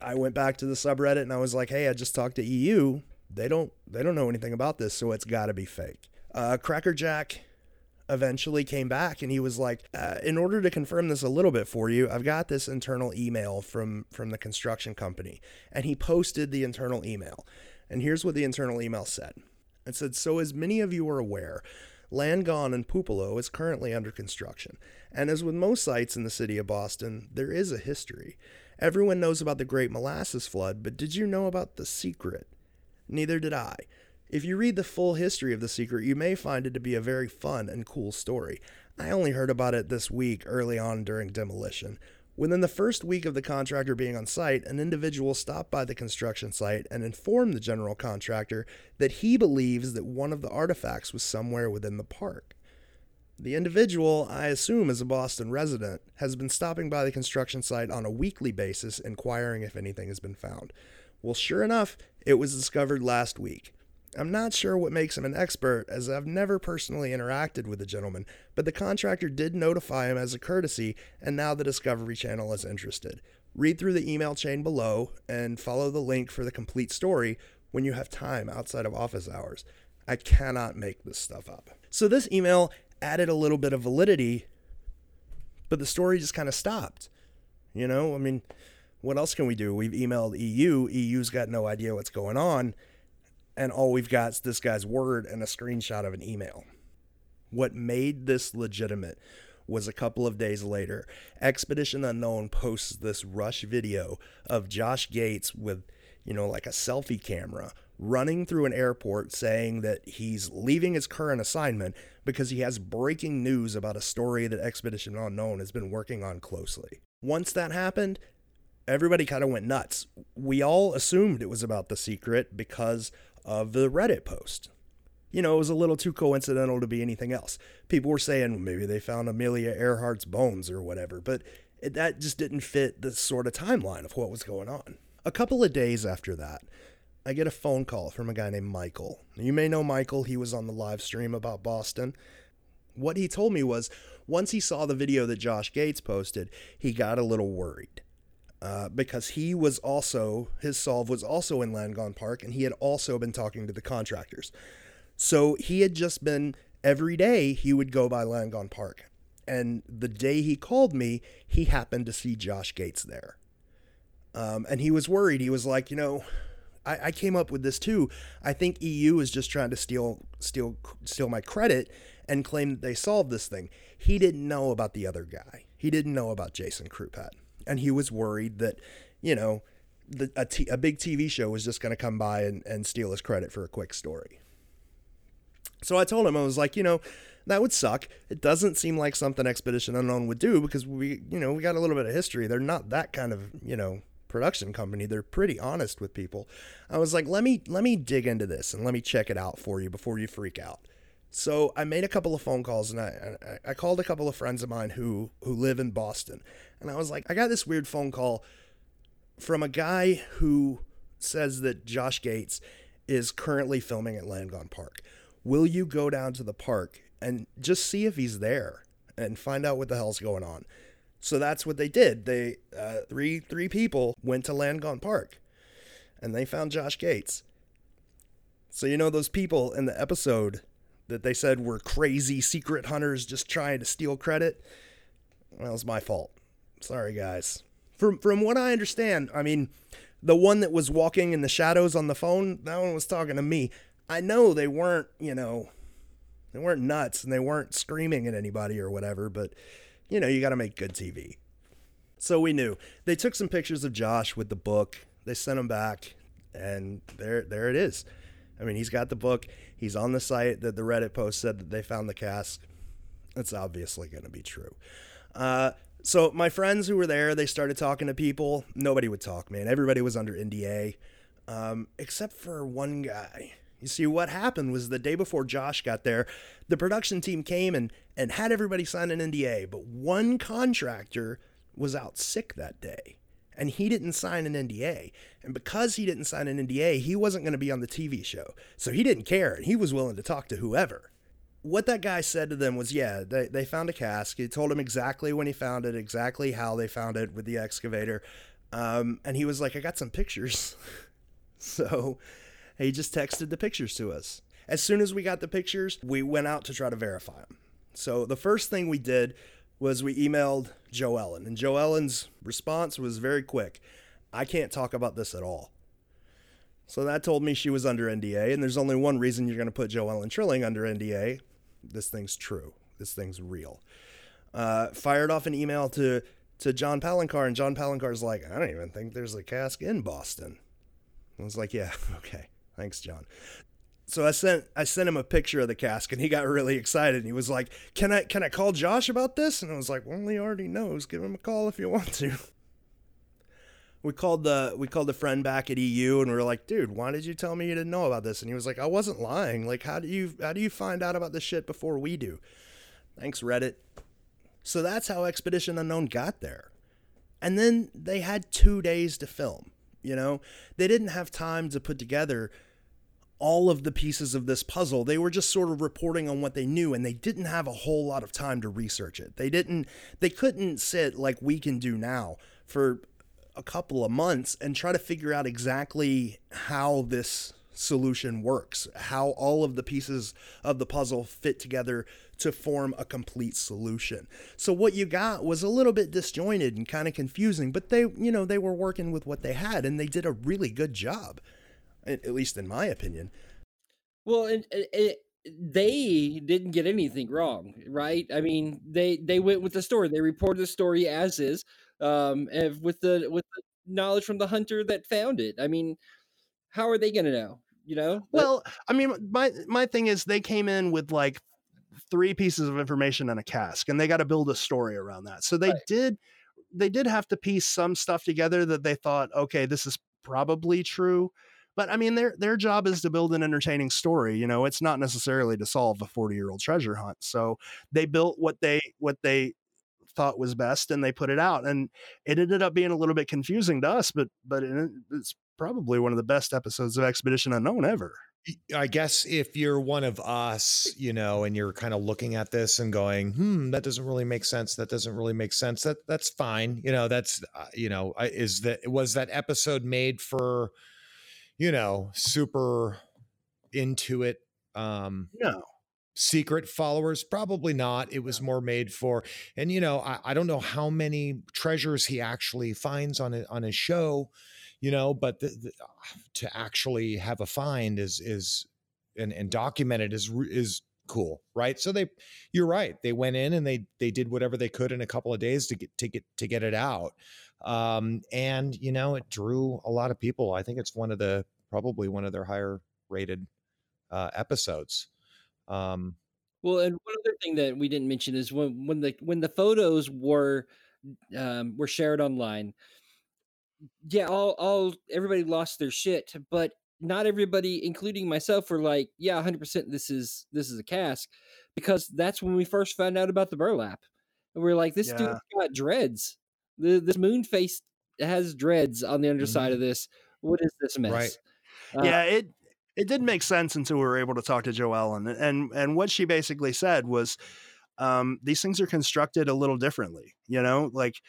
I went back to the subreddit and I was like, "Hey, I just talked to EU. They don't they don't know anything about this, so it's got to be fake." Uh, Cracker Jack eventually came back and he was like, uh, "In order to confirm this a little bit for you, I've got this internal email from from the construction company." And he posted the internal email. And here's what the internal email said. It said, "So as many of you are aware, Langone and Puopolo is currently under construction. And as with most sites in the city of Boston, there is a history. Everyone knows about the Great Molasses Flood, but did you know about the secret? Neither did I. If you read the full history of the secret, you may find it to be a very fun and cool story. I only heard about it this week early on during demolition. Within the first week of the contractor being on site, an individual stopped by the construction site and informed the general contractor that he believes that one of the artifacts was somewhere within the park. The individual, I assume is a Boston resident, has been stopping by the construction site on a weekly basis inquiring if anything has been found. Well, sure enough, it was discovered last week. I'm not sure what makes him an expert, as I've never personally interacted with the gentleman, but the contractor did notify him as a courtesy, and now the Discovery Channel is interested. Read through the email chain below and follow the link for the complete story when you have time outside of office hours. I cannot make this stuff up. So, this email added a little bit of validity, but the story just kind of stopped. You know, I mean, what else can we do? We've emailed EU, EU's got no idea what's going on, and all we've got is this guy's word and a screenshot of an email. What made this legitimate was a couple of days later, Expedition Unknown posts this rush video of Josh Gates with, you know, like a selfie camera running through an airport saying that he's leaving his current assignment because he has breaking news about a story that Expedition Unknown has been working on closely. Once that happened, everybody kind of went nuts. We all assumed it was about the secret because of the Reddit post. You know, it was a little too coincidental to be anything else. People were saying maybe they found Amelia Earhart's bones or whatever, but it, that just didn't fit the sort of timeline of what was going on. A couple of days after that, I get a phone call from a guy named Michael. You may know Michael, he was on the live stream about Boston. What he told me was once he saw the video that Josh Gates posted, he got a little worried. Uh, because he was also, his solve was also in Langone Park, and he had also been talking to the contractors. So he had just been, every day, he would go by Langone Park. And the day he called me, he happened to see Josh Gates there. Um, and he was worried. He was like, you know, I, I came up with this too. I think EU is just trying to steal, steal, steal my credit and claim that they solved this thing. He didn't know about the other guy. He didn't know about Jason Krupat and he was worried that, you know, the, a, t- a big TV show was just going to come by and, and steal his credit for a quick story. So I told him, I was like, you know, that would suck. It doesn't seem like something Expedition Unknown would do because we, you know, we got a little bit of history. They're not that kind of, you know, production company. They're pretty honest with people. I was like, let me let me dig into this and let me check it out for you before you freak out. So I made a couple of phone calls and I, I, called a couple of friends of mine who who live in Boston, and I was like, I got this weird phone call from a guy who says that Josh Gates is currently filming at Langone Park. Will you go down to the park and just see if he's there and find out what the hell's going on. So that's what they did. They uh, three three people went to Langone Park, and they found Josh Gates. So you know those people in the episode that they said were crazy secret hunters just trying to steal credit. Well, it's my fault. Sorry, guys. From from what I understand, I mean, the one that was walking in the shadows on the phone, that one was talking to me. I know they weren't, you know, they weren't nuts and they weren't screaming at anybody or whatever, but you know, you got to make good TV. So we knew. They took some pictures of Josh with the book. They sent him back, and there, there it is. I mean, he's got the book. He's on the site that the Reddit post said that they found the cask. It's obviously going to be true. Uh, so my friends who were there, they started talking to people. Nobody would talk, man. Everybody was under NDA, um, except for one guy. You see, what happened was the day before Josh got there, the production team came and, and had everybody sign an NDA, but one contractor was out sick that day and he didn't sign an NDA. And because he didn't sign an NDA, he wasn't going to be on the TV show. So he didn't care and he was willing to talk to whoever. What that guy said to them was, yeah, they, they found a cask. He told him exactly when he found it, exactly how they found it with the excavator. Um, and he was like, I got some pictures. so he just texted the pictures to us. As soon as we got the pictures, we went out to try to verify them. So the first thing we did was we emailed Jo Ellen, and Jo Ellen's response was very quick. I can't talk about this at all. So that told me she was under NDA, and there's only one reason you're going to put Jo Ellen Trilling under NDA. This thing's true. This thing's real. Uh, fired off an email to to John Palencar, and John Palencar's like, I don't even think there's a cask in Boston. I was like, yeah, okay, thanks, John so I sent I sent him a picture of the cask and he got really excited and he was like, "Can I can I call Josh about this?" And I was like, "Well, he already knows. Give him a call if you want to." We called the we called the friend back at EU and we were like, "Dude, why did you tell me you didn't know about this?" And he was like, "I wasn't lying. Like, how do you how do you find out about this shit before we do?" Thanks, Reddit. So that's how Expedition Unknown got there. And then they had 2 days to film, you know? They didn't have time to put together all of the pieces of this puzzle. They were just sort of reporting on what they knew and they didn't have a whole lot of time to research it. They didn't they couldn't sit like we can do now for a couple of months and try to figure out exactly how this solution works, how all of the pieces of the puzzle fit together to form a complete solution. So what you got was a little bit disjointed and kind of confusing, but they, you know, they were working with what they had and they did a really good job at least in my opinion. Well, and, they didn't get anything wrong, right? I mean, they they went with the story. They reported the story as is, um, with the with the knowledge from the hunter that found it. I mean, how are they going to know? You know? Well, I mean, my my thing is they came in with like three pieces of information and a cask, and they got to build a story around that. So they Right. did they did have to piece some stuff together that they thought, okay, this is probably true. But I mean, their their job is to build an entertaining story. You know, it's not necessarily to solve a forty year old treasure hunt. So they built what they what they thought was best, and they put it out. And it ended up being a little bit confusing to us, but but it, it's probably one of the best episodes of Expedition Unknown ever. I guess if you're one of us, you know, and you're kind of looking at this and going, "Hmm, that doesn't really make sense. That doesn't really make sense." That that's fine. You know, that's uh, you know, is that was that episode made for, you know, super into it um No. secret followers? Probably not. It was more made for and you know I, I don't know how many treasures he actually finds on a, on his show you know but the, the, to actually have a find is is and, and document it is is cool right? So they you're right they went in and they they did whatever they could in a couple of days to get to get to get it out. Um and you know it drew a lot of people. I think it's one of the probably one of their higher rated uh episodes. Um Well, and one other thing that we didn't mention is when when the when the photos were um, were shared online. Yeah, all all everybody lost their shit, but not everybody, including myself, were like, "Yeah, hundred percent, this is this is a cask," because that's when we first found out about the burlap, and we are like, "This Yeah. dude's got dreads. The, this moon face has dreads on the underside of this. What is this mess?" Right. Uh, yeah, it it didn't make sense until we were able to talk to Jo Ellen, and and what she basically said was, um, these things are constructed a little differently. You know, like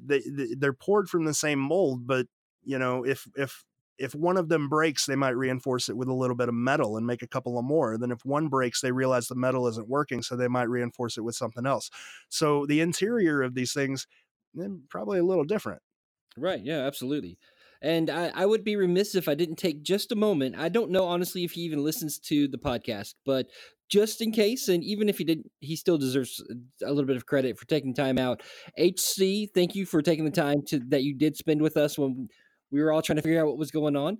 they, they they're poured from the same mold, but you know, if if if one of them breaks, they might reinforce it with a little bit of metal and make a couple of more. Then if one breaks, they realize the metal isn't working, so they might reinforce it with something else. So the interior of these things, probably a little different. Right. Yeah, absolutely. And I, I would be remiss if I didn't take just a moment. I don't know honestly if he even listens to the podcast, but just in case, and even if he didn't, he still deserves a little bit of credit for taking time out. HC, thank you for taking the time to that you did spend with us when we were all trying to figure out what was going on.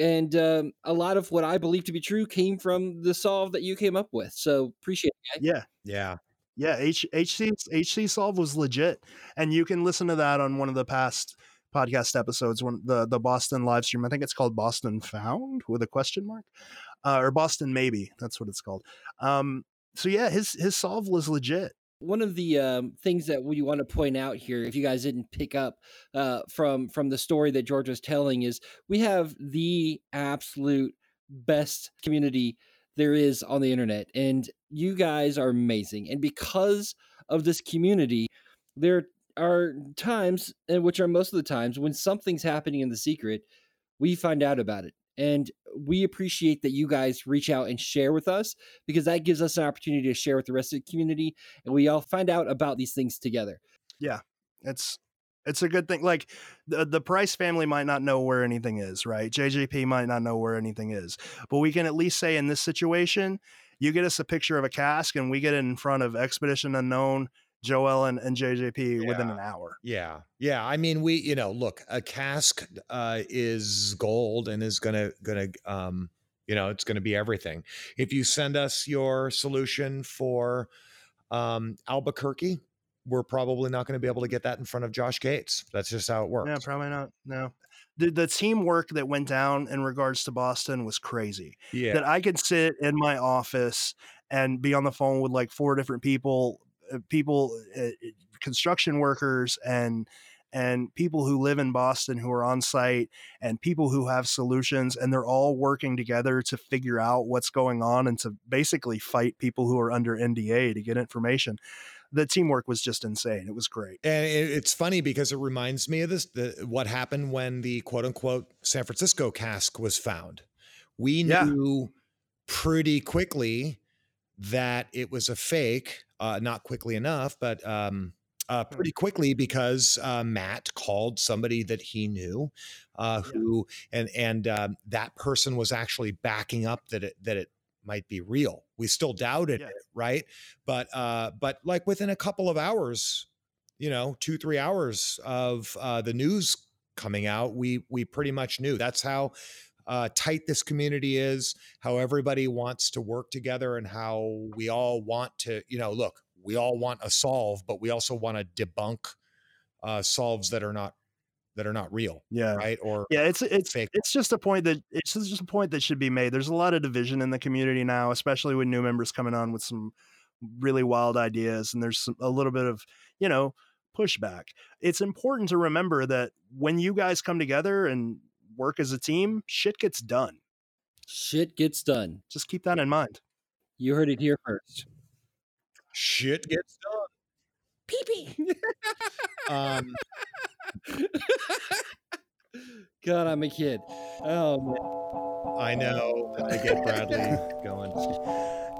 And um, a lot of what I believe to be true came from the solve that you came up with. So appreciate it. Yeah. Yeah. Yeah, H, HC HC Solve was legit, and you can listen to that on one of the past podcast episodes. When the the Boston live stream, I think it's called Boston Found with a question mark, uh, or Boston Maybe. That's what it's called. Um, so yeah, his his solve was legit. One of the um, things that we want to point out here, if you guys didn't pick up uh, from from the story that George was telling, is we have the absolute best community there is on the internet, and you guys are amazing. And because of this community, there are times, and which are most of the times, when something's happening in the secret, we find out about it. And we appreciate that you guys reach out and share with us because that gives us an opportunity to share with the rest of the community and we all find out about these things together. Yeah. It's it's a good thing. Like the the Price family might not know where anything is, right? JJP might not know where anything is, but we can at least say in this situation, you get us a picture of a cask, and we get it in front of Expedition Unknown, Joel, and, and JJP within an hour. Yeah. Yeah. I mean, we, you know, look, a cask uh, is gold and is gonna gonna um, you know, it's gonna be everything. If you send us your solution for um Albuquerque, we're probably not going to be able to get that in front of Josh Gates. That's just how it works. Yeah, probably not. No. The, the teamwork that went down in regards to Boston was crazy. yeah. That I could sit in my office and be on the phone with like four different people, people, uh, construction workers, and and people who live in Boston who are on site, and people who have solutions, and they're all working together to figure out what's going on and to basically fight people who are under NDA to get information. The teamwork was just insane. It was great. And it's funny because it reminds me of this the, what happened when the quote unquote San Francisco cask was found. We Yeah. knew pretty quickly that it was a fake, uh, not quickly enough, but um, uh, Hmm. pretty quickly because uh, Matt called somebody that he knew, uh, Yeah. who and and um, that person was actually backing up that it that it might be real. We still doubted Yeah. it, right? But uh, but like within a couple of hours, you know, two three hours of uh, the news coming out, we we pretty much knew. That's how uh, tight this community is, how everybody wants to work together, and how we all want to, you know, look, we all want a solve, but we also want to debunk uh, solves that are not that are not real, Yeah. right? Or Yeah, it's it's fake it's just a point that it's just a point that should be made. There's a lot of division in the community now, especially with new members coming on with some really wild ideas, and there's some, a little bit of you know pushback. It's important to remember that when you guys come together and work as a team, shit gets done. Shit gets done. Just keep that in mind. You heard it here first. shit gets done. Pee pee. Um, God, I'm a kid. Oh man. I know I get Bradley going.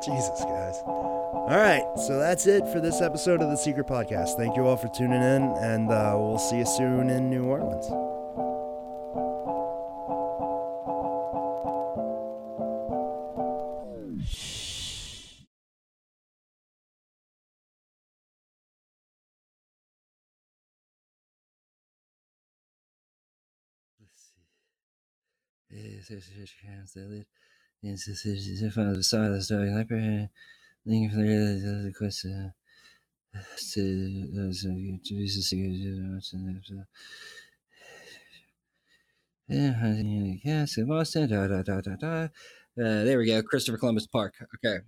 Jesus, guys. All right, so that's it for this episode of the Secret Podcast. Thank you all for tuning in, and uh, we'll see you soon in New Orleans. Uh, there we go, Christopher Columbus Park. Okay.